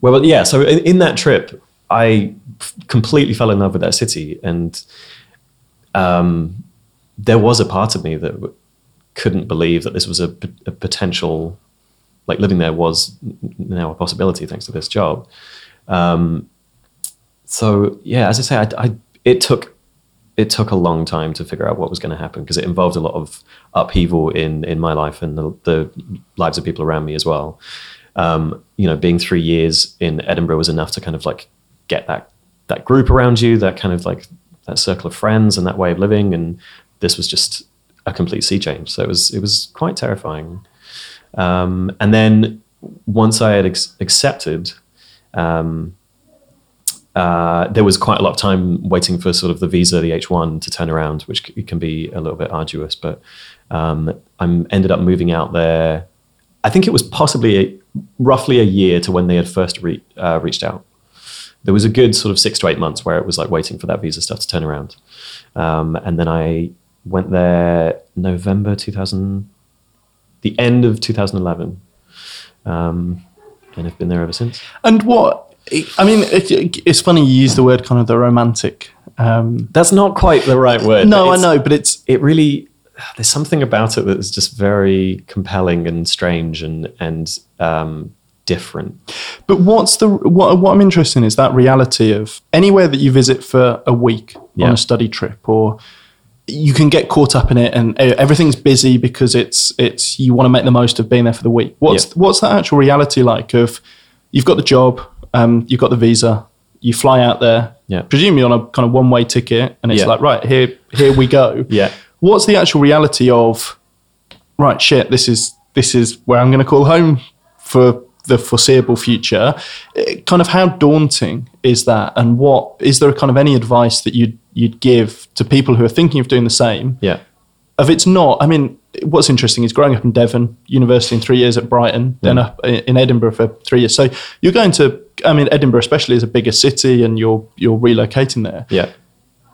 B: well, yeah. So in, in that trip, I f- completely fell in love with that city, and um, there was a part of me that couldn't believe that this was a potential, like living there was now a possibility thanks to this job. Um, so yeah, as I say, I, I, it took it took a long time to figure out what was going to happen because it involved a lot of upheaval in in my life and the, the lives of people around me as well. Um, you know, being three years in Edinburgh was enough to kind of like get that that group around you, that kind of like that circle of friends and that way of living. And this was just a complete sea change. So it was it was quite terrifying. Um, and then once I had ex- accepted, um, uh, there was quite a lot of time waiting for sort of the visa, the H1 to turn around, which c- can be a little bit arduous. But um, I ended up moving out there. I think it was possibly a, roughly a year to when they had first re- uh, reached out. There was a good sort of six to eight months where it was like waiting for that visa stuff to turn around. Um, and then I went there November 2000, the end of 2011, um, and have been there ever since.
A: And what I mean, it, it's funny you use the word kind of the romantic. Um,
B: That's not quite the right word.
A: no, I know, but it's
B: It really, there's something about it that is just very compelling and strange and and um, different.
A: But what's the what? What I'm interested in is that reality of anywhere that you visit for a week on a study trip, or you can get caught up in it, and everything's busy because it's it's you want to make the most of being there for the week. What's
B: Yeah.
A: what's that actual reality like? Of you've got the job, um, you've got the visa, you fly out there,
B: Yeah.
A: presumably on a kind of one way ticket, and it's
B: Yeah.
A: like right here here we go.
B: Yeah.
A: What's the actual reality of right shit this is this is where i'm going to call home for the foreseeable future Eh, kind of how daunting is that and what is there kind of any advice that you'd you'd give to people who are thinking of doing the same
B: Yeah.
A: if it's not i mean what's interesting is growing up in devon university in three years at brighton then up in edinburgh for three years so you're going to i mean edinburgh especially is a bigger city and you're you're relocating there
B: Yeah.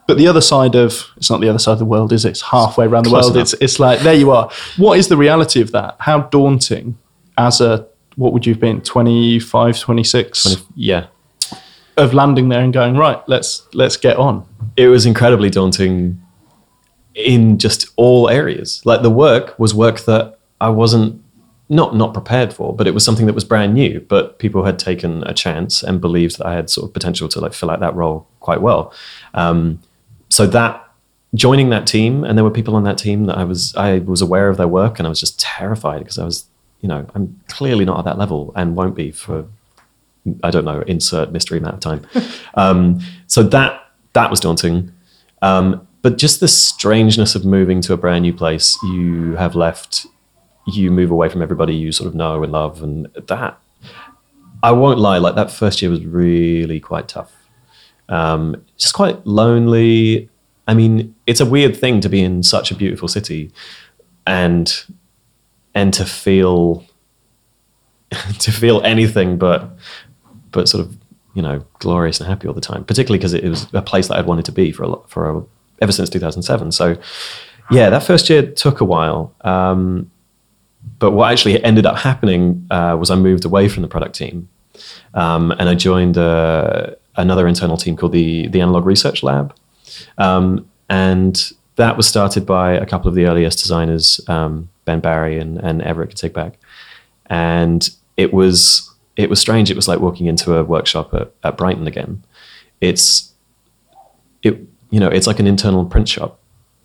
A: but the other side of it's not the other side of the world, is it? It's halfway around the
B: Close
A: world.
B: enough.
A: It's it's like there you are. What is the reality of that? How daunting as a what would you have been 25, 26
B: Yeah.
A: of landing there and going right? Let's let's get on.
B: it was incredibly daunting in just all areas. Like the work was work that I wasn't not not prepared for, but it was something that was brand new. But people had taken a chance and believed that I had sort of potential to like fill out that role quite well. Um, so that joining that team, and there were people on that team that I was I was aware of their work, and I was just terrified because I was you know I'm clearly not at that level and won't be for I don't know, insert mystery amount of time. um, so that that was daunting. Um, but just the strangeness of moving to a brand new place, you have left, you move away from everybody you sort of know and love, and that I won't lie, like that first year was really quite tough. Um, just quite lonely. I mean, it's a weird thing to be in such a beautiful city, and and to feel to feel anything but but sort of you know glorious and happy all the time particularly because it, was a place that i'd wanted to be for a lot for a, ever since 2007 so yeah that first year took a while um, but what actually ended up happening uh, was i moved away from the product team um, and i joined uh, another internal team called the the analog research lab um, and that was started by a couple of the earliest designers um, ben barry and, and everett Katigbak. and it was it was strange. It was like walking into a workshop at, at Brighton again. It's it you know it's like an internal print shop.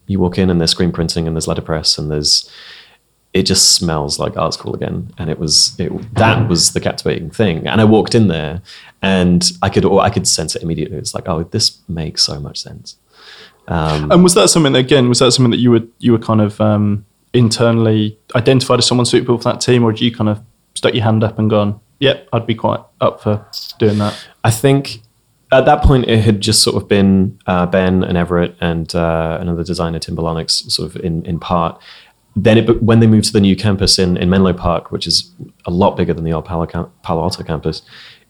B: You walk in and there's screen printing and there's letterpress and there's it just smells like art school again. And it was it that was the captivating thing. And I walked in there and I could I could sense it immediately. It's like oh this makes so much sense.
A: And was that something again? Was that something that you were you were kind of um, internally identified as someone suitable for that team, or did you kind of stuck your hand up and gone, "Yep, I'd be quite up for doing that"?
B: I think at that point it had just sort of been uh, Ben and Everett and uh, another designer, Tim Bolonix, sort of in, in part. Then it, when they moved to the new campus in, in Menlo Park, which is a lot bigger than the old Palo, Palo Alto campus,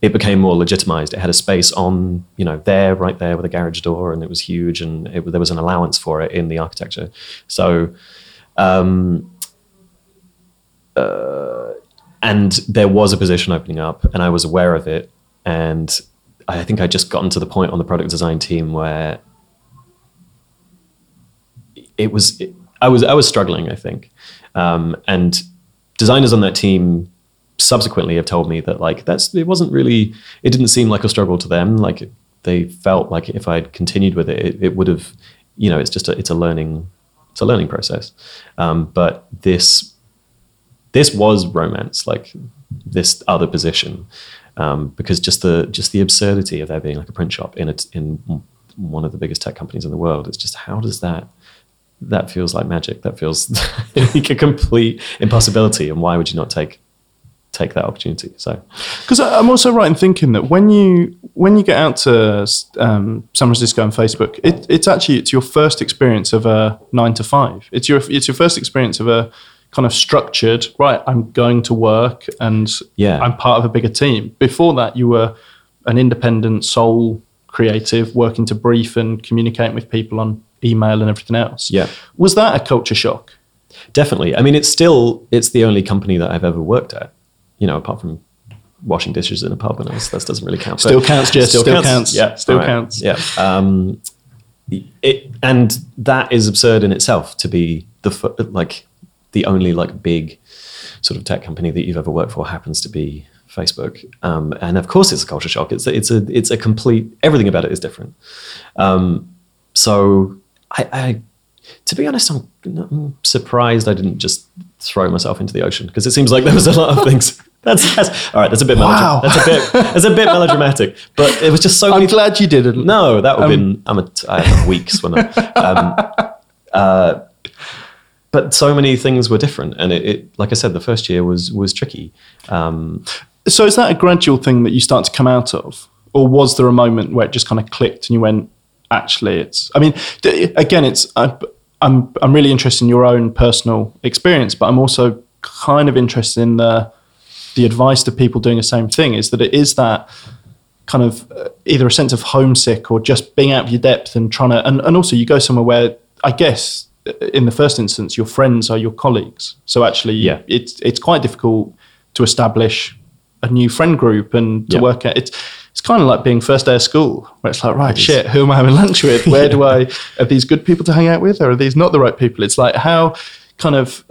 B: it became more legitimized. It had a space on, you know, there, right there with a garage door, and it was huge, and it, there was an allowance for it in the architecture. So, um, uh, and there was a position opening up, and I was aware of it, and I think I'd just gotten to the point on the product design team where it was it, I was I was struggling I think. Um, and designers on that team subsequently have told me that like that's it wasn't really it didn't seem like a struggle to them. Like they felt like if I'd continued with it it, it would have you know it's just a, it's a learning it's a learning process. Um, but this this was romance like this other position um, because just the just the absurdity of there being like a print shop in it in one of the biggest tech companies in the world it's just how does that that feels like magic? That feels like a complete impossibility. And why would you not take take that opportunity so
A: Because I'm also right in thinking that when you when you get out to um, San Francisco and Facebook, it, it's actually it's your first experience of a nine to five. It's your it's your first experience of a kind of structured. Right, I'm going to work and
B: Yeah.
A: I'm part of a bigger team. Before that, you were an independent sole creative working to brief and communicate with people on email and everything else.
B: Yeah.
A: Was that a culture shock?
B: Definitely. I mean, it's still it's the only company that I've ever worked at. You know, apart from washing dishes in a pub, and that doesn't really count.
A: Still counts, Jez. Still, counts.
B: Yeah,
A: Still
B: right.
A: counts.
B: Yeah. Um, it and that is absurd in itself to be the like the only like big sort of tech company that you've ever worked for happens to be Facebook. Um, and of course, it's a culture shock. It's a, it's a it's a complete everything about it is different. Um, so I, I to be honest, I'm, I'm surprised I didn't just throw myself into the ocean because it seems like there was a lot of things. That's, that's all right. That's a bit
A: Wow.
B: melodram- that's a bit that's a bit melodramatic, but it was just so
A: I'm
B: many.
A: glad you didn't.
B: No, that would have
A: Um,
B: been. I'm a. I have weak swimmer. Um, uh, but so many things were different, and it, it, like I said, the first year was was tricky. Um,
A: So is that a gradual thing that you start to come out of, or was there a moment where it just kind of clicked and you went, actually, it's? I mean, again, it's. I, I'm I'm really interested in your own personal experience, but I'm also kind of interested in the the advice to people doing the same thing. Is that it is that kind of uh, either a sense of homesick or just being out of your depth and trying to, and, and also you go somewhere where I guess in the first instance your friends are your colleagues. So actually,
B: Yeah.
A: it's it's quite difficult to establish a new friend group and to
B: Yeah.
A: work at it's. Kind of like being first day of school, where it's like, right,
B: is.
A: shit, who am I having lunch with? Where do I? Are these good people to hang out with, or are these not the right people? It's like how kind of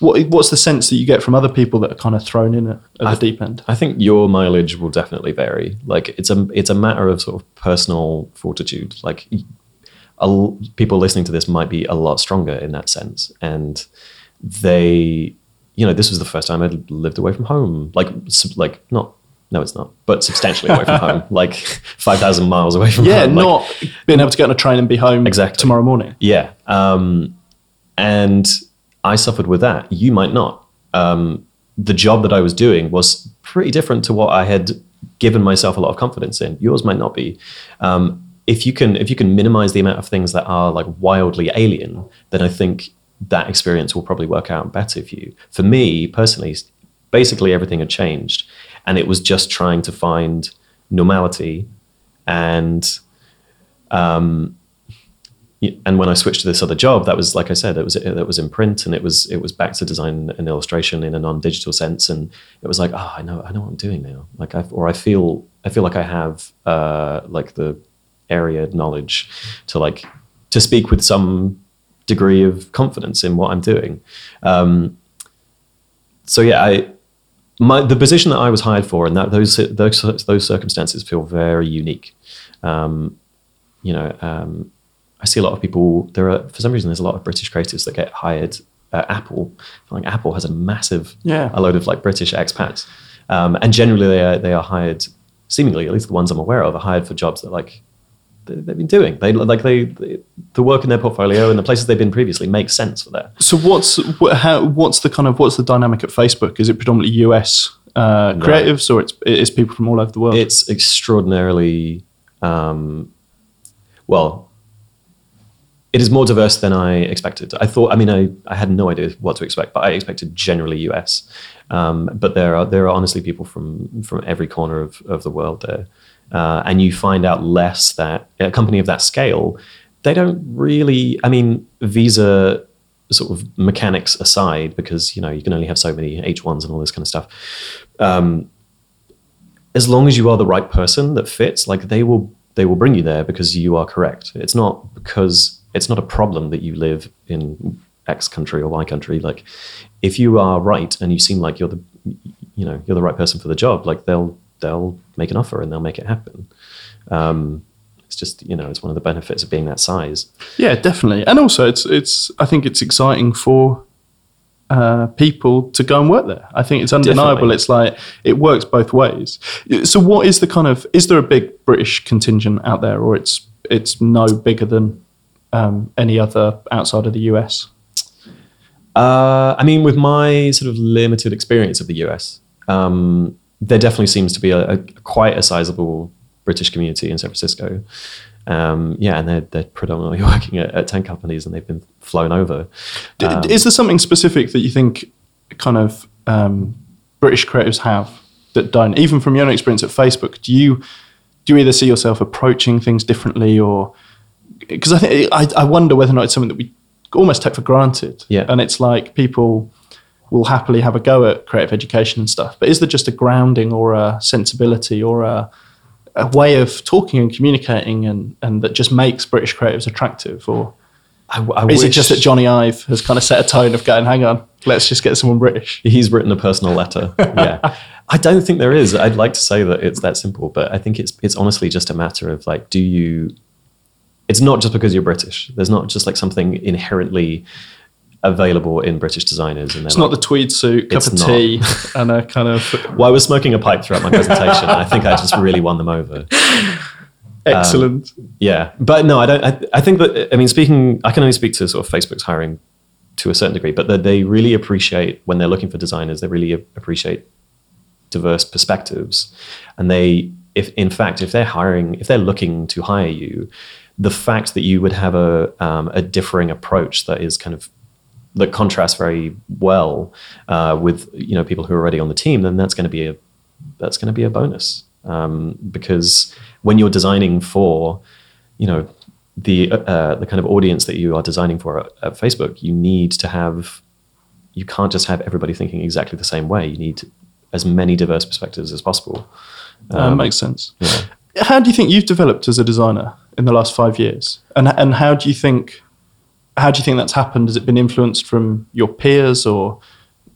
A: what what's the sense that you get from other people that are kind of thrown in at, at the deep end?
B: I think your mileage will definitely vary. Like it's a it's a matter of sort of personal fortitude. Like a people listening to this might be a lot stronger in that sense, and they, you know, this was the first time I'd lived away from home. Like like not. No, it's not. But substantially away from home, like five thousand miles away from
A: Yeah,
B: home. Yeah,
A: not being able to get on a train and be home
B: Exactly.
A: tomorrow morning.
B: Yeah. Um, and I suffered with that. You might not. Um, the job that I was doing was pretty different to what I had given myself a lot of confidence in. Yours might not be. Um, if you can, if you can minimize the amount of things that are like wildly alien, then I think that experience will probably work out better for you. For me personally, basically everything had changed, and it was just trying to find normality and and when I switched to this other job, that was like I said, it was that was in print, and it was it was back to design and illustration in a non-digital sense, and it was like, oh, I know, I know what I'm doing now. Like I or I feel I feel like I have uh, like the area knowledge to like to speak with some degree of confidence in what I'm doing. Um, so yeah, I my the position that I was hired for, and that those those those circumstances feel very unique. Um, you know, um, I see a lot of people. There are for some reason there's a lot of British creatives that get hired at Apple. Like Apple has a massive,
A: Yeah.
B: a load of like British expats, um, and generally they are they are hired. Seemingly, at least the ones I'm aware of, are hired for jobs that like they've been doing. They like they, they the work in their portfolio and the places they've been previously makes sense for that.
A: So what's wh- how what's the kind of what's the dynamic at Facebook? Is it predominantly US uh, creatives or it's it's people from all over the world?
B: It's extraordinarily, um, well, it is more diverse than I expected. I thought, I mean, I, I had no idea what to expect, but I expected generally US. Um, but there are there are honestly people from from every corner of, of the world there, uh, and you find out less that a company of that scale, they don't really. I mean, visa sort of mechanics aside, because you know you can only have so many H ones and all this kind of stuff. Um, as long as you are the right person that fits, like they will they will bring you there because you are correct. It's not because it's not a problem that you live in X country or Y country. Like if you are right and you seem like you're the you know you're the right person for the job, like they'll they'll make an offer and they'll make it happen. Um, it's just you know it's one of the benefits of being that size.
A: yeah, definitely. And also, it's it's I think it's exciting for uh, people to go and work there. I think it's undeniable.
B: Definitely.
A: It's like it works both ways. So, what is the kind of is there a big British contingent out there, or it's it's no bigger than um, any other outside of the US?
B: Uh, I mean, with my sort of limited experience of the US, um, there definitely seems to be a, a quite a sizable British community in San Francisco. Um, yeah, and they're, they're predominantly working at, at tech companies, and they've been flown over.
A: D-
B: Um,
A: is there something specific that you think kind of um, British creatives have that don't? Even from your own experience at Facebook, do you do you either see yourself approaching things differently, or because I think I, I wonder whether or not it's something that we almost take for granted.
B: Yeah.
A: And it's like people will happily have a go at creative education and stuff, but is there just a grounding or a sensibility or a a way of talking and communicating and, and that just makes British creatives attractive or
B: I, I
A: is it just that Jony Ive has kind of set a tone of going, hang on, let's just get someone British?
B: He's written a personal letter. Yeah. I don't think there is. I'd like to say that it's that simple, but I think it's it's honestly just a matter of like, do you it's not just because you're British. There's not just like something inherently available in British designers and
A: It's not the tweed suit, cup of
B: not.
A: tea, and a kind of
B: well, I was smoking a pipe throughout my presentation. and I think I just really won them over.
A: excellent.
B: Yeah, but no, I don't. I, I think that I mean, speaking, I can only speak to sort of Facebook's hiring to a certain degree, but that they really appreciate when they're looking for designers. They really appreciate diverse perspectives, and they, if in fact, if they're hiring, if they're looking to hire you, the fact that you would have a um, a differing approach that is kind of that contrasts very well uh, with you know people who are already on the team, then that's going to be a that's going to be a bonus um, because when you're designing for you know the uh, the kind of audience that you are designing for at, at Facebook, you need to have you can't just have everybody thinking exactly the same way. You need as many diverse perspectives as possible.
A: Uh, makes sense.
B: yeah.
A: How do you think you've developed as a designer in the last five years? And and how do you think how do you think that's happened? Has it been influenced from your peers or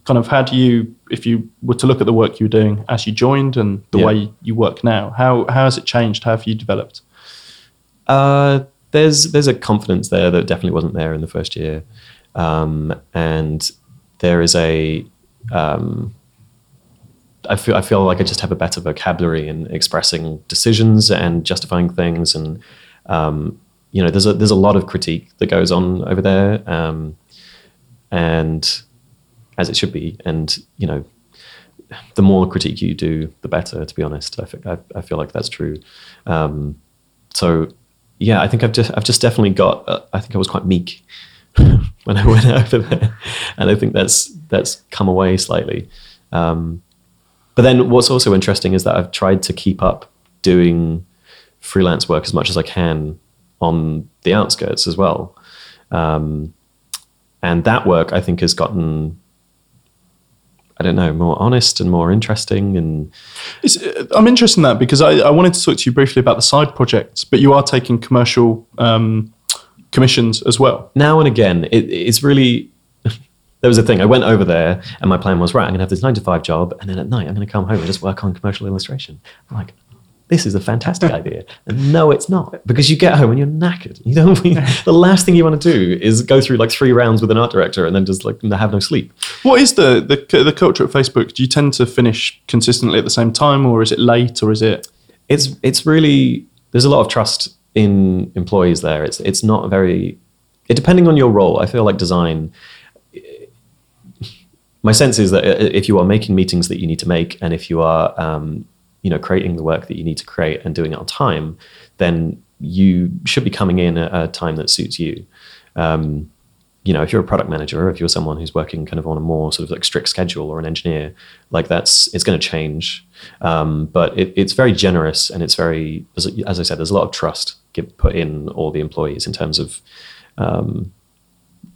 A: kind of how do you if you were to look at the work you were doing as you joined and the
B: Yeah.
A: way you work now, how how has it changed? How have you developed?
B: Uh, there's there's a confidence there that definitely wasn't there in the first year, um, and there is a um, I feel I feel like I just have a better vocabulary in expressing decisions and justifying things, and um, you know there's a there's a lot of critique that goes on over there, um, and as it should be, and you know the more critique you do, the better. To be honest, I, feel like that's true. Um, so yeah, I think I've just I've just definitely got. Uh, I think I was quite meek when I went over there, and I think that's that's come away slightly. Um, but then what's also interesting is that I've tried to keep up doing freelance work as much as I can on the outskirts as well, um, and that work I think has gotten. I don't know, more honest and more interesting, and
A: It's, uh, I'm interested in that because I, I wanted to talk to you briefly about the side projects, but you are taking commercial um, commissions as well.
B: now and again, it, it's really. There was a thing. I went over there, and my plan was right. I'm going to have this nine to five job, and then at night I'm going to come home and just work on commercial illustration. I'm like, this is a fantastic idea. And no, it's not because you get home and you're knackered. You don't. the last thing you want to do is go through like three rounds with an art director and then just like have no sleep.
A: What is the, the the culture at Facebook? Do you tend to finish consistently at the same time, or is it late, or is it?
B: it's it's really there's a lot of trust in employees there. It's it's not very it, depending on your role. I feel like design. My sense is that if you are making meetings that you need to make, and if you are um, you know creating the work that you need to create and doing it on time, then you should be coming in at a time that suits you. Um, you know, if you're a product manager or if you're someone who's working kind of on a more sort of like strict schedule or an engineer, like that's it's going to change. Um, but it, it's very generous and it's very, as, I said, there's a lot of trust put in all the employees in terms of, um,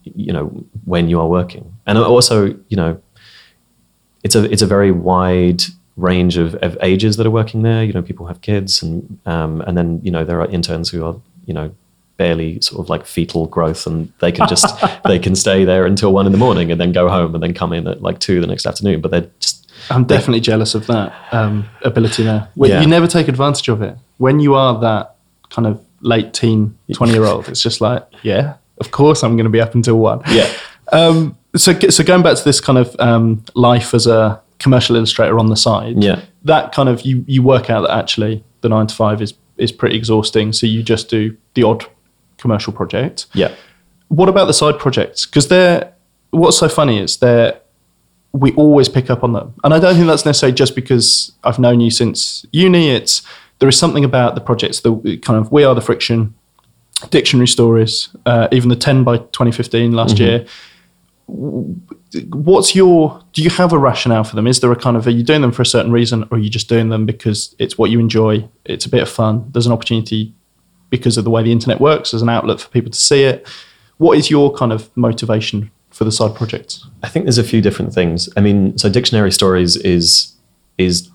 B: you know, when you are working, and also, you know, it's a it's a very wide range of, of ages that are working there. You know, people have kids, and um, and then you know there are interns who are you know barely sort of like fetal growth, and they can just they can stay there until one in the morning and then go home and then come in at like two the next afternoon. But they're just
A: I'm definitely jealous of that um, ability there.
B: Yeah.
A: You never take advantage of it. When you are that kind of late teen, 20 year old, it's just like, yeah, of course I'm going to be up until one.
B: yeah
A: Um, so, so going back to this kind of um, life as a commercial illustrator on the side,
B: Yeah.
A: that kind of you you work out that actually the nine to five is is pretty exhausting. So you just do the odd commercial project.
B: yeah
A: What about the side projects? Because they're what's so funny is they're we always pick up on them, and I don't think that's necessarily just because I've known you since uni. It's there is something about the projects that kind of we are the friction, dictionary stories, uh, even the ten by twenty fifteen last year. What's your? Do you have a rationale for them? Is there a kind of are you doing them for a certain reason, or are you just doing them because it's what you enjoy? It's a bit of fun. There's an opportunity because of the way the internet works as an outlet for people to see it. What is your kind of motivation for the side projects?
B: I think there's a few different things. I mean, so dictionary stories is is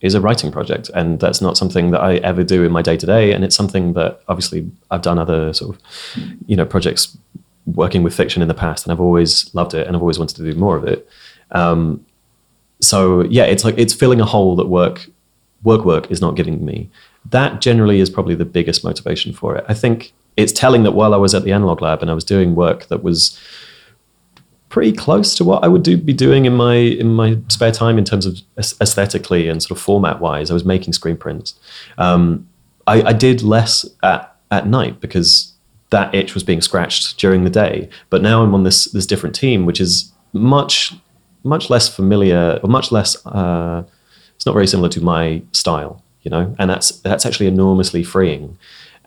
B: is a writing project, and that's not something that I ever do in my day to day. And it's something that obviously I've done other sort of you know projects working with fiction in the past, and I've always loved it, and I've always wanted to do more of it. Um, so yeah, it's like it's filling a hole that work work work is not giving me. That generally is probably the biggest motivation for it. I think it's telling that while I was at the analog lab and I was doing work that was pretty close to what I would do, be doing in my in my spare time in terms of aesthetically and sort of format wise. I was making screen prints. Um, I, I, did less at at night because that itch was being scratched during the day. But now I'm on this this different team, which is much much less familiar or much less. Uh, it's not very similar to my style, you know, and that's that's actually enormously freeing,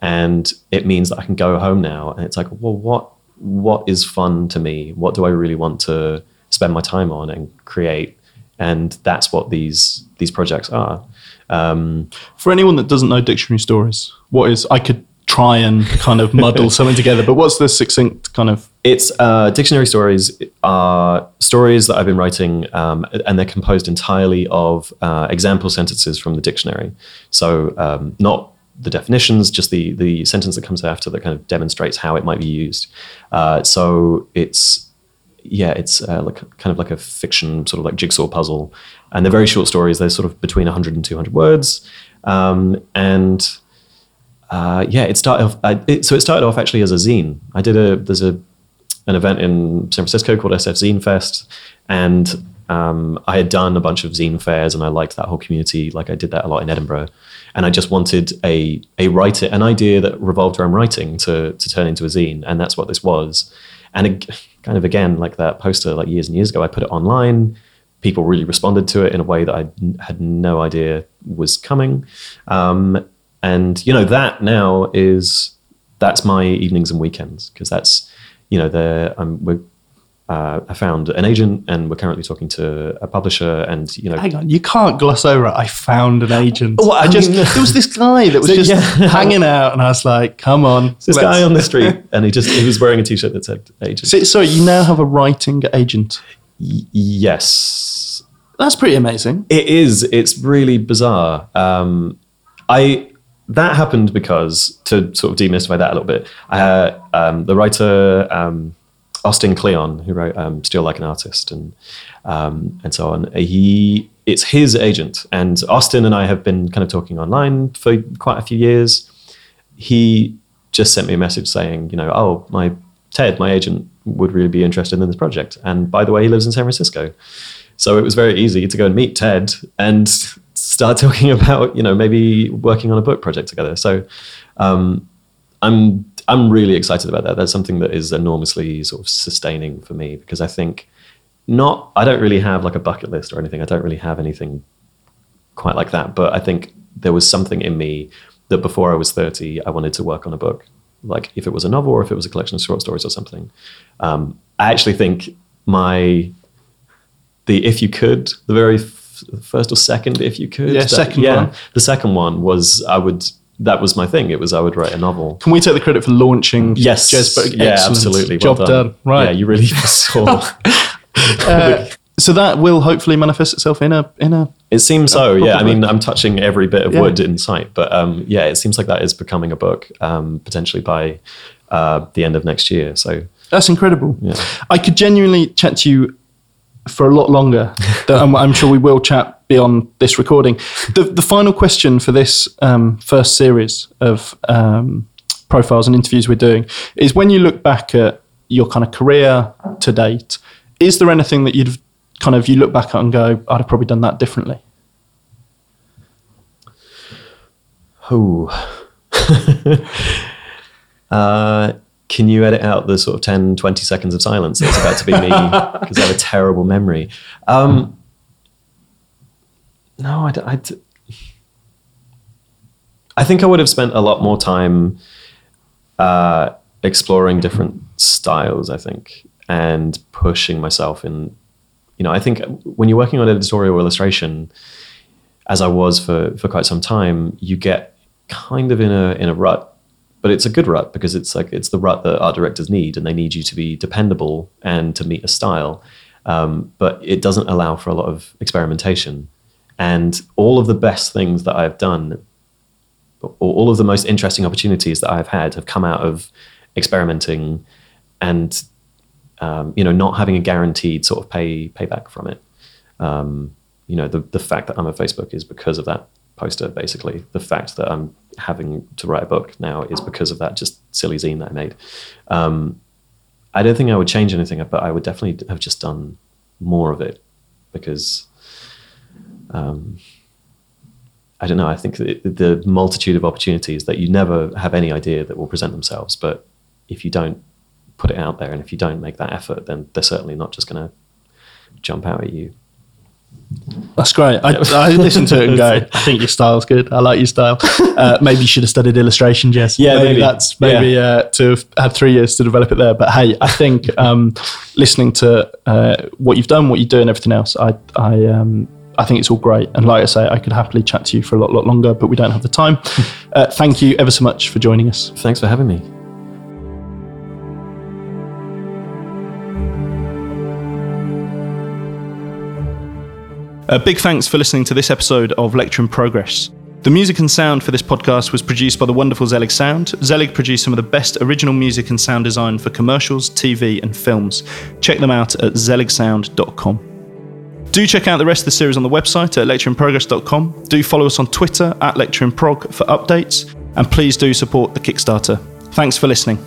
B: and it means that I can go home now and it's like, well, what what is fun to me? What do I really want to spend my time on and create? And that's what these these projects are. Um,
A: For anyone that doesn't know dictionary stories, what is I could try and kind of muddle something together. But what's the succinct kind of?
B: It's uh, dictionary stories are stories that I've been writing, um, and they're composed entirely of uh, example sentences from the dictionary. So um, not the definitions, just the the sentence that comes after that kind of demonstrates how it might be used. Uh, so it's yeah, it's uh, like kind of like a fiction sort of like jigsaw puzzle, and they're very short stories. They're sort of between 100 and 200 words, um, and uh, yeah, it started off. I, it, so it started off actually as a zine. I did a there's a an event in San Francisco called SF Zine Fest, and um, I had done a bunch of zine fairs, and I liked that whole community. Like I did that a lot in Edinburgh, and I just wanted a a writer, an idea that revolved around writing to to turn into a zine, and that's what this was. And it, kind of again, like that poster, like years and years ago, I put it online. People really responded to it in a way that I had no idea was coming. Um, and you know that now is that's my evenings and weekends because that's you know the um, we're uh, I found an agent, and we're currently talking to a publisher. And you know,
A: hang on, you can't gloss over. It. I found an agent. Well, I just there was this guy that was so, just yeah. hanging out, and I was like, "Come on,
B: this guy on the street," and he just he was wearing a t-shirt that said agent.
A: So, sorry, you now have a writing agent.
B: Y- yes,
A: that's pretty amazing.
B: It is. It's really bizarre. Um, I that happened because to sort of demystify that a little bit, uh, um, the writer um, Austin Kleon, who wrote um, "Steal Like an Artist" and um, and so on, he it's his agent, and Austin and I have been kind of talking online for quite a few years. He just sent me a message saying, you know, oh my Ted, my agent, would really be interested in this project, and by the way, he lives in San Francisco. So it was very easy to go and meet Ted and start talking about you know maybe working on a book project together. So um, I'm I'm really excited about that. That's something that is enormously sort of sustaining for me because I think not I don't really have like a bucket list or anything. I don't really have anything quite like that. But I think there was something in me that before I was 30, I wanted to work on a book. Like if it was a novel or if it was a collection of short stories or something. Um, I actually think my the if you could the very first or second, if you could.
A: Yeah, that, second yeah, one.
B: The second one was I would. That was my thing. It was I would write a novel.
A: Can we take the credit for launching?
B: Yes,
A: Jez
B: yeah, absolutely.
A: Well Job done. done. Right.
B: Yeah, you really saw.
A: uh, so that will hopefully manifest itself in a in a.
B: It seems so. Yeah, I mean, I'm touching every bit of yeah. wood in sight, but um, yeah, it seems like that is becoming a book um, potentially by uh, the end of next year. So
A: that's incredible.
B: Yeah.
A: I could genuinely chat to you for a lot longer. I'm, I'm, sure we will chat beyond this recording. The, the final question for this um, first series of um, profiles and interviews we're doing is when you look back at your kind of career to date, is there anything that you'd kind of you look back at and go, I'd have probably done that differently?
B: Oh. uh, can you edit out the sort of 10, 20 seconds of silence that's about to be me because I have a terrible memory? Um, no, I, I, I think I would have spent a lot more time uh, exploring different styles, I think, and pushing myself in. You know, I think when you're working on editorial illustration, as I was for, for quite some time, you get kind of in a in a rut but it's a good rut because it's like it's the rut that art directors need, and they need you to be dependable and to meet a style. Um, but it doesn't allow for a lot of experimentation. And all of the best things that I've done, or all of the most interesting opportunities that I've had, have come out of experimenting and um, you know not having a guaranteed sort of pay payback from it. Um, you know, the the fact that I'm at Facebook is because of that poster. Basically, the fact that I'm having to write a book now is because of that just silly zine that I made. Um, I don't think I would change anything, but I would definitely have just done more of it because um, I don't know. I think the, the multitude of opportunities that you never have any idea that will present themselves, but if you don't put it out there and if you don't make that effort, then they're certainly not just going to jump out at you.
A: That's great. I, I listen to it and go, I think your style's good. I like your style. Uh, maybe you should have studied illustration, Jez.
B: Yeah,
A: maybe,
B: maybe.
A: that's maybe
B: Yeah.
A: uh, to have had three years to develop it there. But hey, I think um, listening to uh, what you've done, what you do, and everything else, I I um, I think it's all great. And like I say, I could happily chat to you for a lot lot longer, but we don't have the time. Uh, thank you ever so much for joining us.
B: Thanks for having me.
A: A big thanks for listening to this episode of Lecture in Progress. The music and sound for this podcast was produced by the wonderful Zelig Sound. Zelig produced some of the best original music and sound design for commercials, TV, and films. Check them out at zeligsound.com. Do check out the rest of the series on the website at lectureinprogress.com. Do follow us on Twitter at lectureinprog for updates. And please do support the Kickstarter. Thanks for listening.